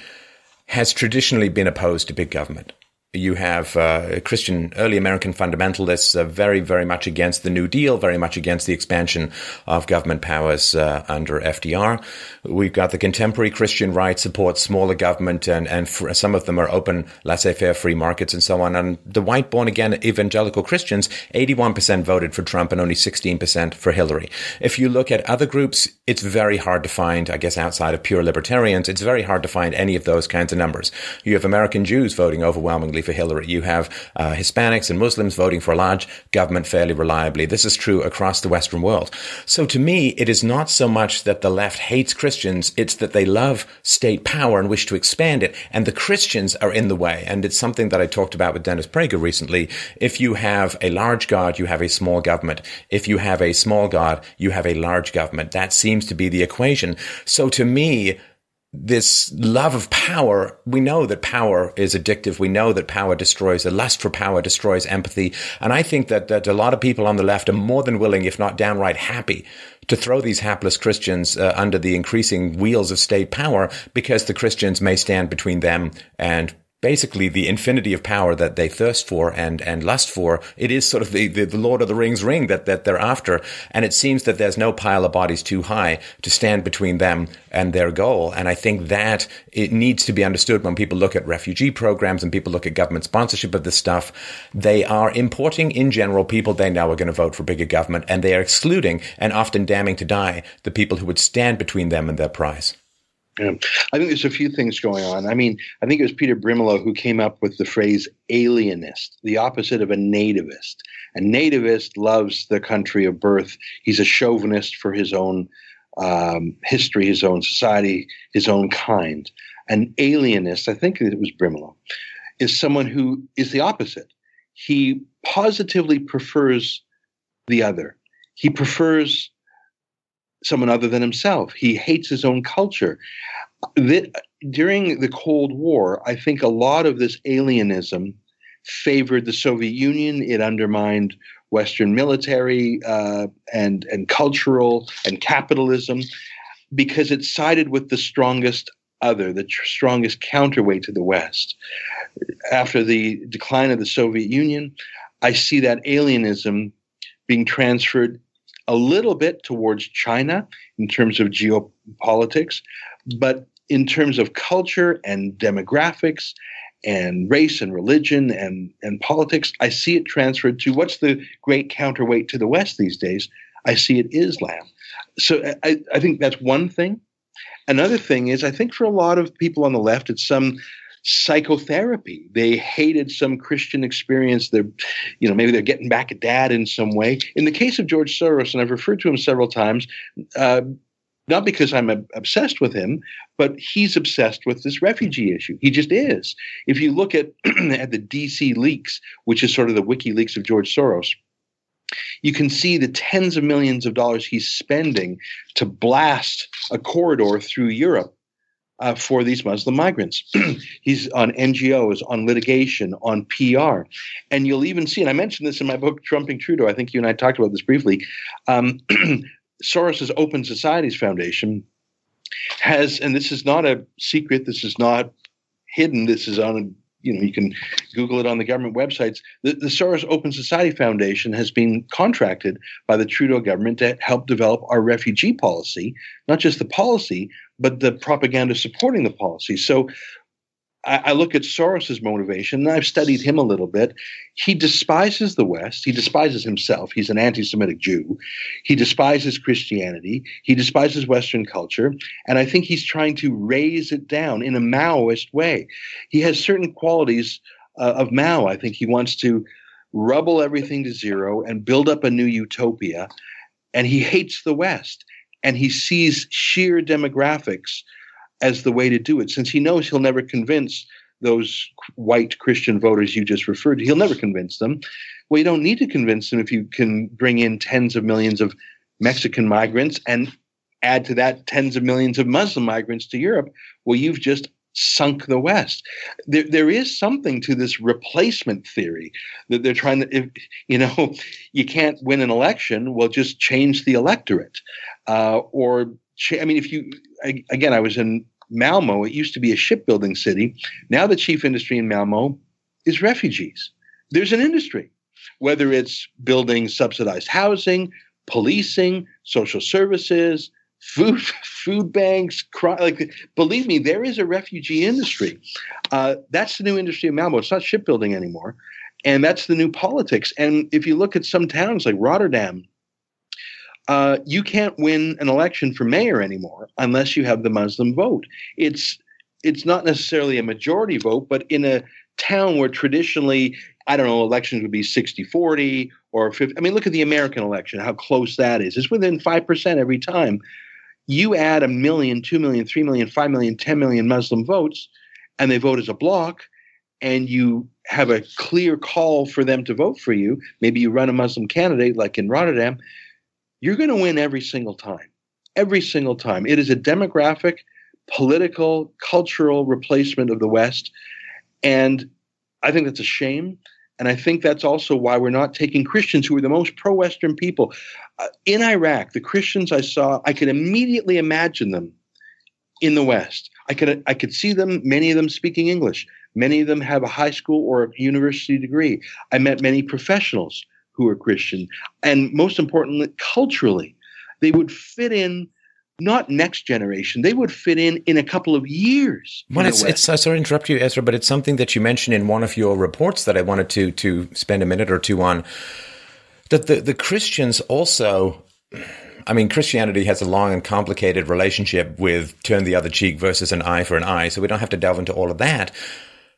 has traditionally been opposed to big government. You have uh, Christian early American fundamentalists uh, very, very much against the New Deal, very much against the expansion of government powers uh, under FDR. We've got the contemporary Christian right supports smaller government, and and some of them are open, laissez-faire free markets and so on. And the white born again evangelical Christians, 81% voted for Trump and only 16% for Hillary. If you look at other groups, it's very hard to find. I guess outside of pure libertarians, it's very hard to find any of those kinds of numbers. You have American Jews voting overwhelmingly for Hillary. You have uh, Hispanics and Muslims voting for a large government fairly reliably. This is true across the Western world. So to me, it is not so much that the left hates Christians, it's that they love state power and wish to expand it. And the Christians are in the way. And it's something that I talked about with Dennis Prager recently. If you have a large God, you have a small government. If you have a small God, you have a large government. That seems to be the equation. So to me, this love of power, we know that power is addictive. We know that power destroys, the lust for power destroys empathy. And I think that, that a lot of people on the left are more than willing, if not downright happy, to throw these hapless Christians uh, under the increasing wheels of state power because the Christians may stand between them and basically the infinity of power that they thirst for and, and lust for. It is sort of the, the, the, Lord of the Rings ring that, that they're after. And it seems that there's no pile of bodies too high to stand between them and their goal. And I think that it needs to be understood when people look at refugee programs and people look at government sponsorship of this stuff. They are importing in general people they know are going to vote for bigger government and they are excluding and often damning to die the people who would stand between them and their prize. Yeah. I think there's a few things going on. I mean, I think it was Peter Brimelow who came up with the phrase alienist, the opposite of a nativist. A nativist loves the country of birth. He's a chauvinist for his own um, history, his own society, his own kind. An alienist, I think it was Brimelow, is someone who is the opposite. He positively prefers the other. He prefers someone other than himself. He hates his own culture. The, during the Cold War, I think a lot of this alienism favored the Soviet Union. It undermined Western military uh, and and cultural and capitalism because it sided with the strongest other, the tr- strongest counterweight to the West. After the decline of the Soviet Union, I see that alienism being transferred a little bit towards China in terms of geopolitics, but in terms of culture and demographics and race and religion and, and politics, I see it transferred to what's the great counterweight to the West these days? I see it Islam. So I, I think that's one thing. Another thing is, I think for a lot of people on the left, it's some psychotherapy. They hated some Christian experience. They're, you know, maybe they're getting back at dad in some way. In the case of George Soros, and I've referred to him several times, uh, not because I'm obsessed with him, but he's obsessed with this refugee issue. He just is. If you look at at the DC leaks, which is sort of the WikiLeaks of George Soros, you can see the tens of millions of dollars he's spending to blast a corridor through Europe uh, for these Muslim migrants. He's on NGOs, on litigation, on PR. And you'll even see, and I mentioned this in my book, Trumping Trudeau. I think you and I talked about this briefly. Um, Soros's Open Societies Foundation has, and this is not a secret, this is not hidden, this is on a you know, you can Google it on the government websites. The, the Soros Open Society Foundation has been contracted by the Trudeau government to help develop our refugee policy, not just the policy, but the propaganda supporting the policy. So I, I look at Soros's motivation, and I've studied him a little bit. He despises the West. He despises himself. He's an anti-Semitic Jew. He despises Christianity. He despises Western culture, and I think he's trying to raze it down in a Maoist way. He has certain qualities uh, of Mao. I think he wants to rubble everything to zero and build up a new utopia. And he hates the West, and he sees sheer demographics as the way to do it, since he knows he'll never convince those white Christian voters you just referred to. He'll never convince them. Well, you don't need to convince them if you can bring in tens of millions of Mexican migrants and add to that tens of millions of Muslim migrants to Europe. Well, you've just sunk the West. There, there is something to this replacement theory that they're trying to, if, you know, you can't win an election, well, just change the electorate. Uh, or, I mean, if you, again, I was in Malmo, it used to be a shipbuilding city. Now the chief industry in Malmo is refugees. There's an industry, whether it's building subsidized housing, policing, social services, food food banks like believe me there is a refugee industry. Uh, that's the new industry of malmo. It's not shipbuilding anymore. And that's the new politics. And if you look at some towns like rotterdam uh, you can't win an election for mayor anymore unless you have the muslim vote it's it's not necessarily a majority vote but in a town where traditionally I don't know, elections would be 60 40 or 50. I mean, look at the American election, how close that is. It's within 5% every time you add a million, two million, three million, five million, ten million Muslim votes, and they vote as a block, and you have a clear call for them to vote for you, maybe you run a Muslim candidate like in Rotterdam, you're going to win every single time. Every single time. It is a demographic, political, cultural replacement of the West. And I think that's a shame. And I think that's also why we're not taking Christians who are the most pro Western people. Uh, in Iraq, the Christians I saw, I could immediately imagine them in the West. I could, I could see them, many of them speaking English. Many of them have a high school or a university degree. I met many professionals who are Christian. And most importantly, culturally, they would fit in not next generation. They would fit in in a couple of years. Well, it's, it's, sorry to interrupt you, Ezra, but it's something that you mentioned in one of your reports that I wanted to, to spend a minute or two on. That the, the Christians also, I mean, Christianity has a long and complicated relationship with turn the other cheek versus an eye for an eye. So we don't have to delve into all of that.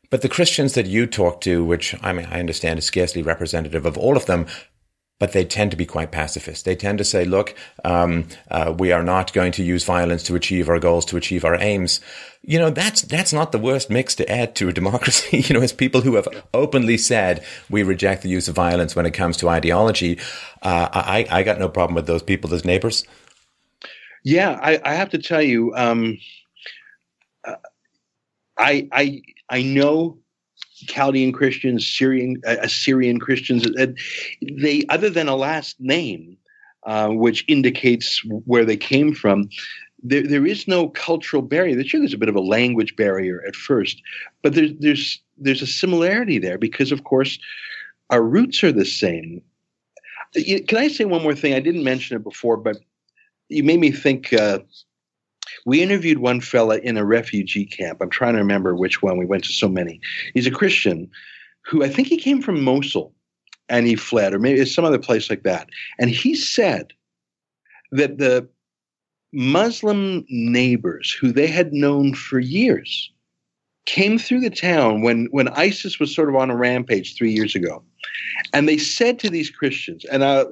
But the Christians that you talk to, which I mean, I understand is scarcely representative of all of them, but they tend to be quite pacifist. They tend to say, look, um, uh, we are not going to use violence to achieve our goals, to achieve our aims. You know, that's, that's not the worst mix to add to a democracy. you know, as people who have openly said we reject the use of violence when it comes to ideology, uh, I, I got no problem with those people as neighbors. Yeah, I, I have to tell you, um, uh, I, I, I know Chaldean Christians, Syrian uh, Assyrian Christians. Uh, they other than a last name, uh, which indicates where they came from. There, there is no cultural barrier. Sure, there's a bit of a language barrier at first, but there's there's there's a similarity there because, of course, our roots are the same. Can I say one more thing? I didn't mention it before, but you made me think. We interviewed one fella in a refugee camp. I'm trying to remember which one. We went to so many. He's a Christian who I think he came from Mosul and he fled, or maybe it's some other place like that. And he said that the Muslim neighbors who they had known for years came through the town when, when ISIS was sort of on a rampage three years ago. And they said to these Christians, and uh,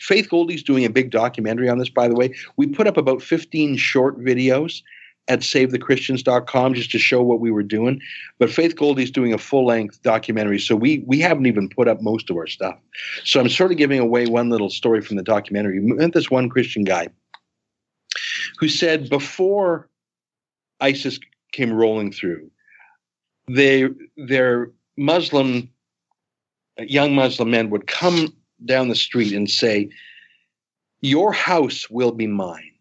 Faith Goldy's doing a big documentary on this, by the way. We put up about 15 short videos at savethechristians.com just to show what we were doing. But Faith Goldy's doing a full length documentary, so we we haven't even put up most of our stuff. So I'm sort of giving away one little story from the documentary. We met this one Christian guy who said before ISIS came rolling through, they their Muslim young Muslim men would come down the street and say, Your house will be mine.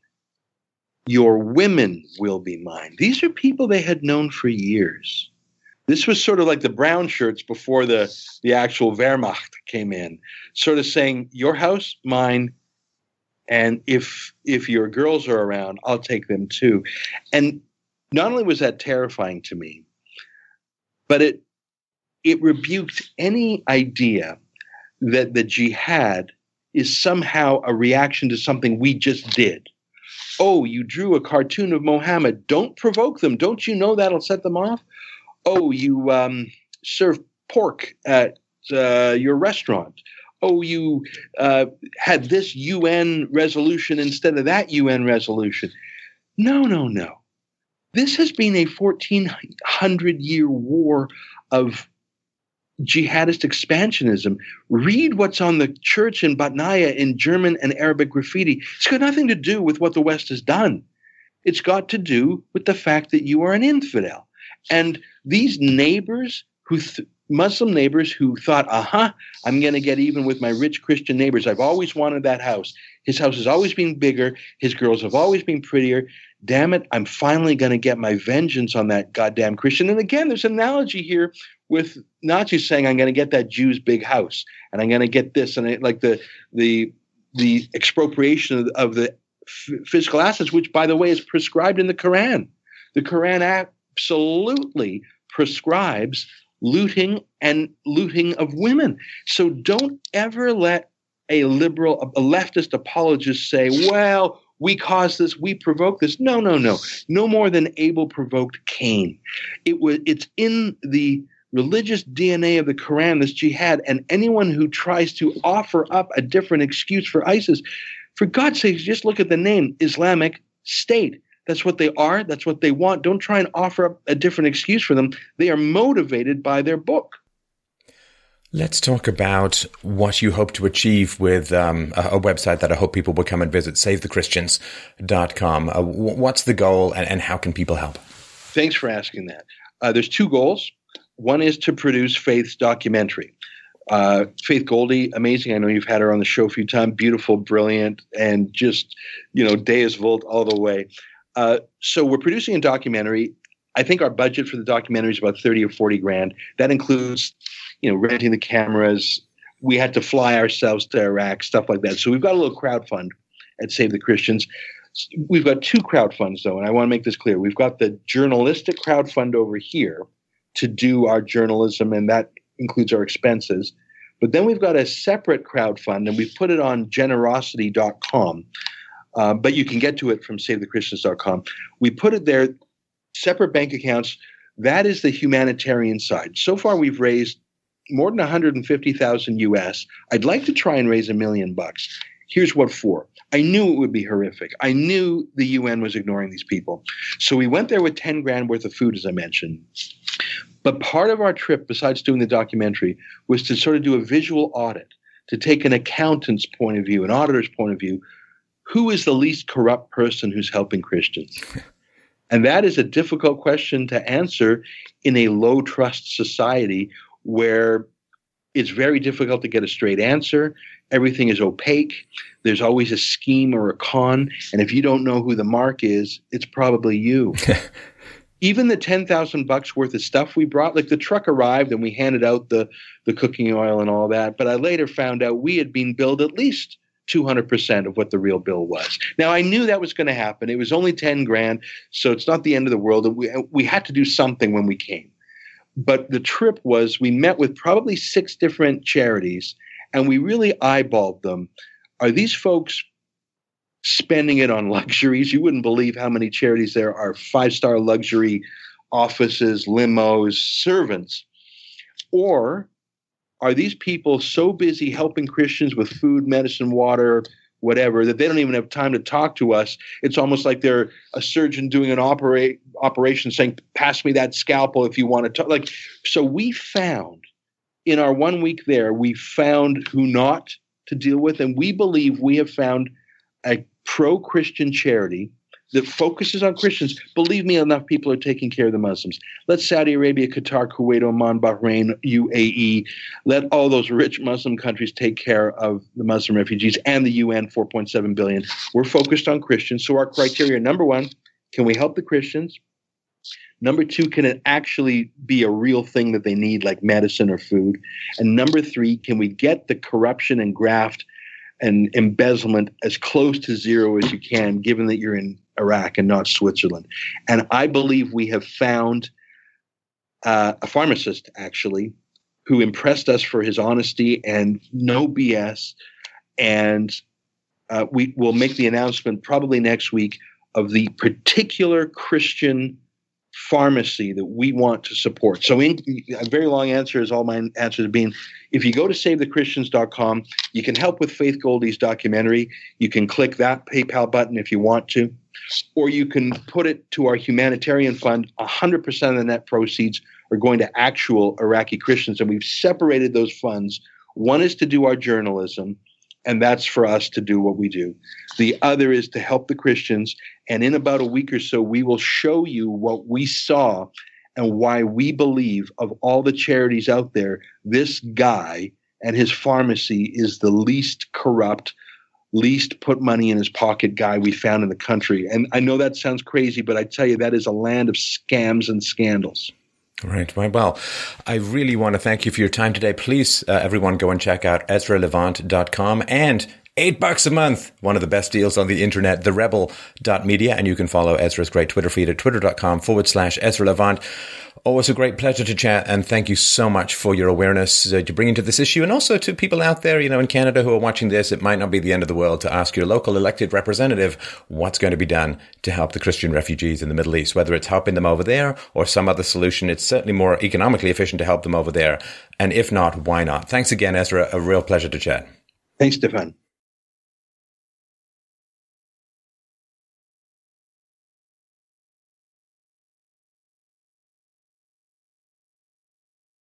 Your women will be mine. These are people they had known for years. This was sort of like the brown shirts before the, the actual Wehrmacht came in, sort of saying, Your house, mine. And if if your girls are around, I'll take them too. And not only was that terrifying to me, but it it rebuked any idea that the jihad is somehow a reaction to something we just did. Oh, you drew a cartoon of Mohammed. Don't provoke them. Don't you know that'll set them off? Oh, you um, serve pork at uh, your restaurant. Oh, you uh, had this UN resolution instead of that UN resolution. No, no, no. This has been a 1400 year war of jihadist expansionism. Read what's on the church in Batnaya in German and Arabic graffiti. It's got nothing to do with what the West has done. It's got to do with the fact that you are an infidel. And these neighbors who th- Muslim neighbors who thought, aha, I'm going to get even with my rich Christian neighbors. I've always wanted that house. His house has always been bigger. His girls have always been prettier. Damn it, I'm finally going to get my vengeance on that goddamn Christian. And again, there's an analogy here with Nazis saying, I'm going to get that Jew's big house and I'm going to get this. And like the, the, the expropriation of, of the f- physical assets, which, by the way, is prescribed in the Quran. The Quran absolutely prescribes looting and looting of women. So don't ever let a liberal, a leftist apologist say, well, we caused this, we provoked this. No, no, no. No more than Abel provoked Cain. It was it's in the religious DNA of the Quran, this jihad, and anyone who tries to offer up a different excuse for ISIS, for God's sake, just look at the name Islamic State. That's what they are. That's what they want. Don't try and offer up a different excuse for them. They are motivated by their book. Let's talk about what you hope to achieve with um, a, a, website that I hope people will come and visit, savethechristians.com. Uh, what's the goal and, and, how can people help? Thanks for asking that. Uh, there's two goals. One is to produce Faith's documentary. Uh, Faith Goldy, amazing. I know you've had her on the show a few times. Beautiful, brilliant, and just, you know, Deus Vult all the way. Uh, so we're producing a documentary. I think our budget for the documentary is about 30 or 40 grand. That includes, you know, renting the cameras. We had to fly ourselves to Iraq, stuff like that. So we've got a little crowd fund at Save the Christians. We've got two crowd funds though, and I want to make this clear. We've got the journalistic crowd fund over here to do our journalism, and that includes our expenses. But then we've got a separate crowd fund, and we've put it on generosity.com. Uh, but you can get to it from savethechristians.com. We put it there, separate bank accounts. That is the humanitarian side. So far, we've raised more than 150,000 US. I'd like to try and raise a million bucks. Here's what for. I knew it would be horrific. I knew the UN was ignoring these people. So we went there with 10 grand worth of food, as I mentioned. But part of our trip, besides doing the documentary, was to sort of do a visual audit, to take an accountant's point of view, an auditor's point of view, who is the least corrupt person who's helping Christians? and that is a difficult question to answer in a low trust society where it's very difficult to get a straight answer. Everything is opaque. There's always a scheme or a con. And if you don't know who the mark is, it's probably you. Even the 10,000 bucks worth of stuff we brought, like the truck arrived and we handed out the, the cooking oil and all that. But I later found out we had been billed at least 200% of what the real bill was. Now, I knew that was going to happen. It was only 10 grand, so it's not the end of the world. We, we had to do something when we came. But the trip was we met with probably six different charities and we really eyeballed them. Are these folks spending it on luxuries? You wouldn't believe how many charities there are five star luxury offices, limos, servants. Or are these people so busy helping Christians with food, medicine, water, whatever, that they don't even have time to talk to us? It's almost like they're a surgeon doing an operate, operation saying, Pass me that scalpel if you want to talk. Like, so we found in our one week there, we found who not to deal with, and we believe we have found a pro Christian charity that focuses on Christians, believe me, enough people are taking care of the Muslims. Let Saudi Arabia, Qatar, Kuwait, Oman, Bahrain, UAE, let all those rich Muslim countries take care of the Muslim refugees and the UN 4.7 billion. We're focused on Christians. So our criteria number one, can we help the Christians? Number two, can it actually be a real thing that they need, like medicine or food? And number three, can we get the corruption and graft and embezzlement as close to zero as you can, given that you're in Iraq and not Switzerland. And I believe we have found uh, a pharmacist, actually, who impressed us for his honesty and no BS. And uh, we will make the announcement probably next week of the particular Christian pharmacy that we want to support. So, in, a very long answer is all my answers been. If you go to savethechristians.com, you can help with Faith Goldy's documentary. You can click that PayPal button if you want to. or you can put it to our humanitarian fund. 100% of the net proceeds are going to actual Iraqi Christians. And we've separated those funds. One is to do our journalism, and that's for us to do what we do. The other is to help the Christians. And in about a week or so, we will show you what we saw and why we believe of all the charities out there, this guy and his pharmacy is the least corrupt, least put money in his pocket guy we found in the country. And I know that sounds crazy, but I tell you, that is a land of scams and scandals. Right. Well, I really want to thank you for your time today. Please, uh, everyone, go and check out EzraLevant.com and eight bucks a month. One of the best deals on the internet, therebel.media. And you can follow Ezra's great Twitter feed at twitter.com forward slash Ezra Levant. Always a great pleasure to chat, and thank you so much for your awareness uh, bring into this issue, and also to people out there, you know, in Canada who are watching this. It might not be the end of the world to ask your local elected representative what's going to be done to help the Christian refugees in the Middle East, whether it's helping them over there or some other solution. It's certainly more economically efficient to help them over there, and if not, why not? Thanks again, Ezra. A real pleasure to chat. Thanks, Stefan.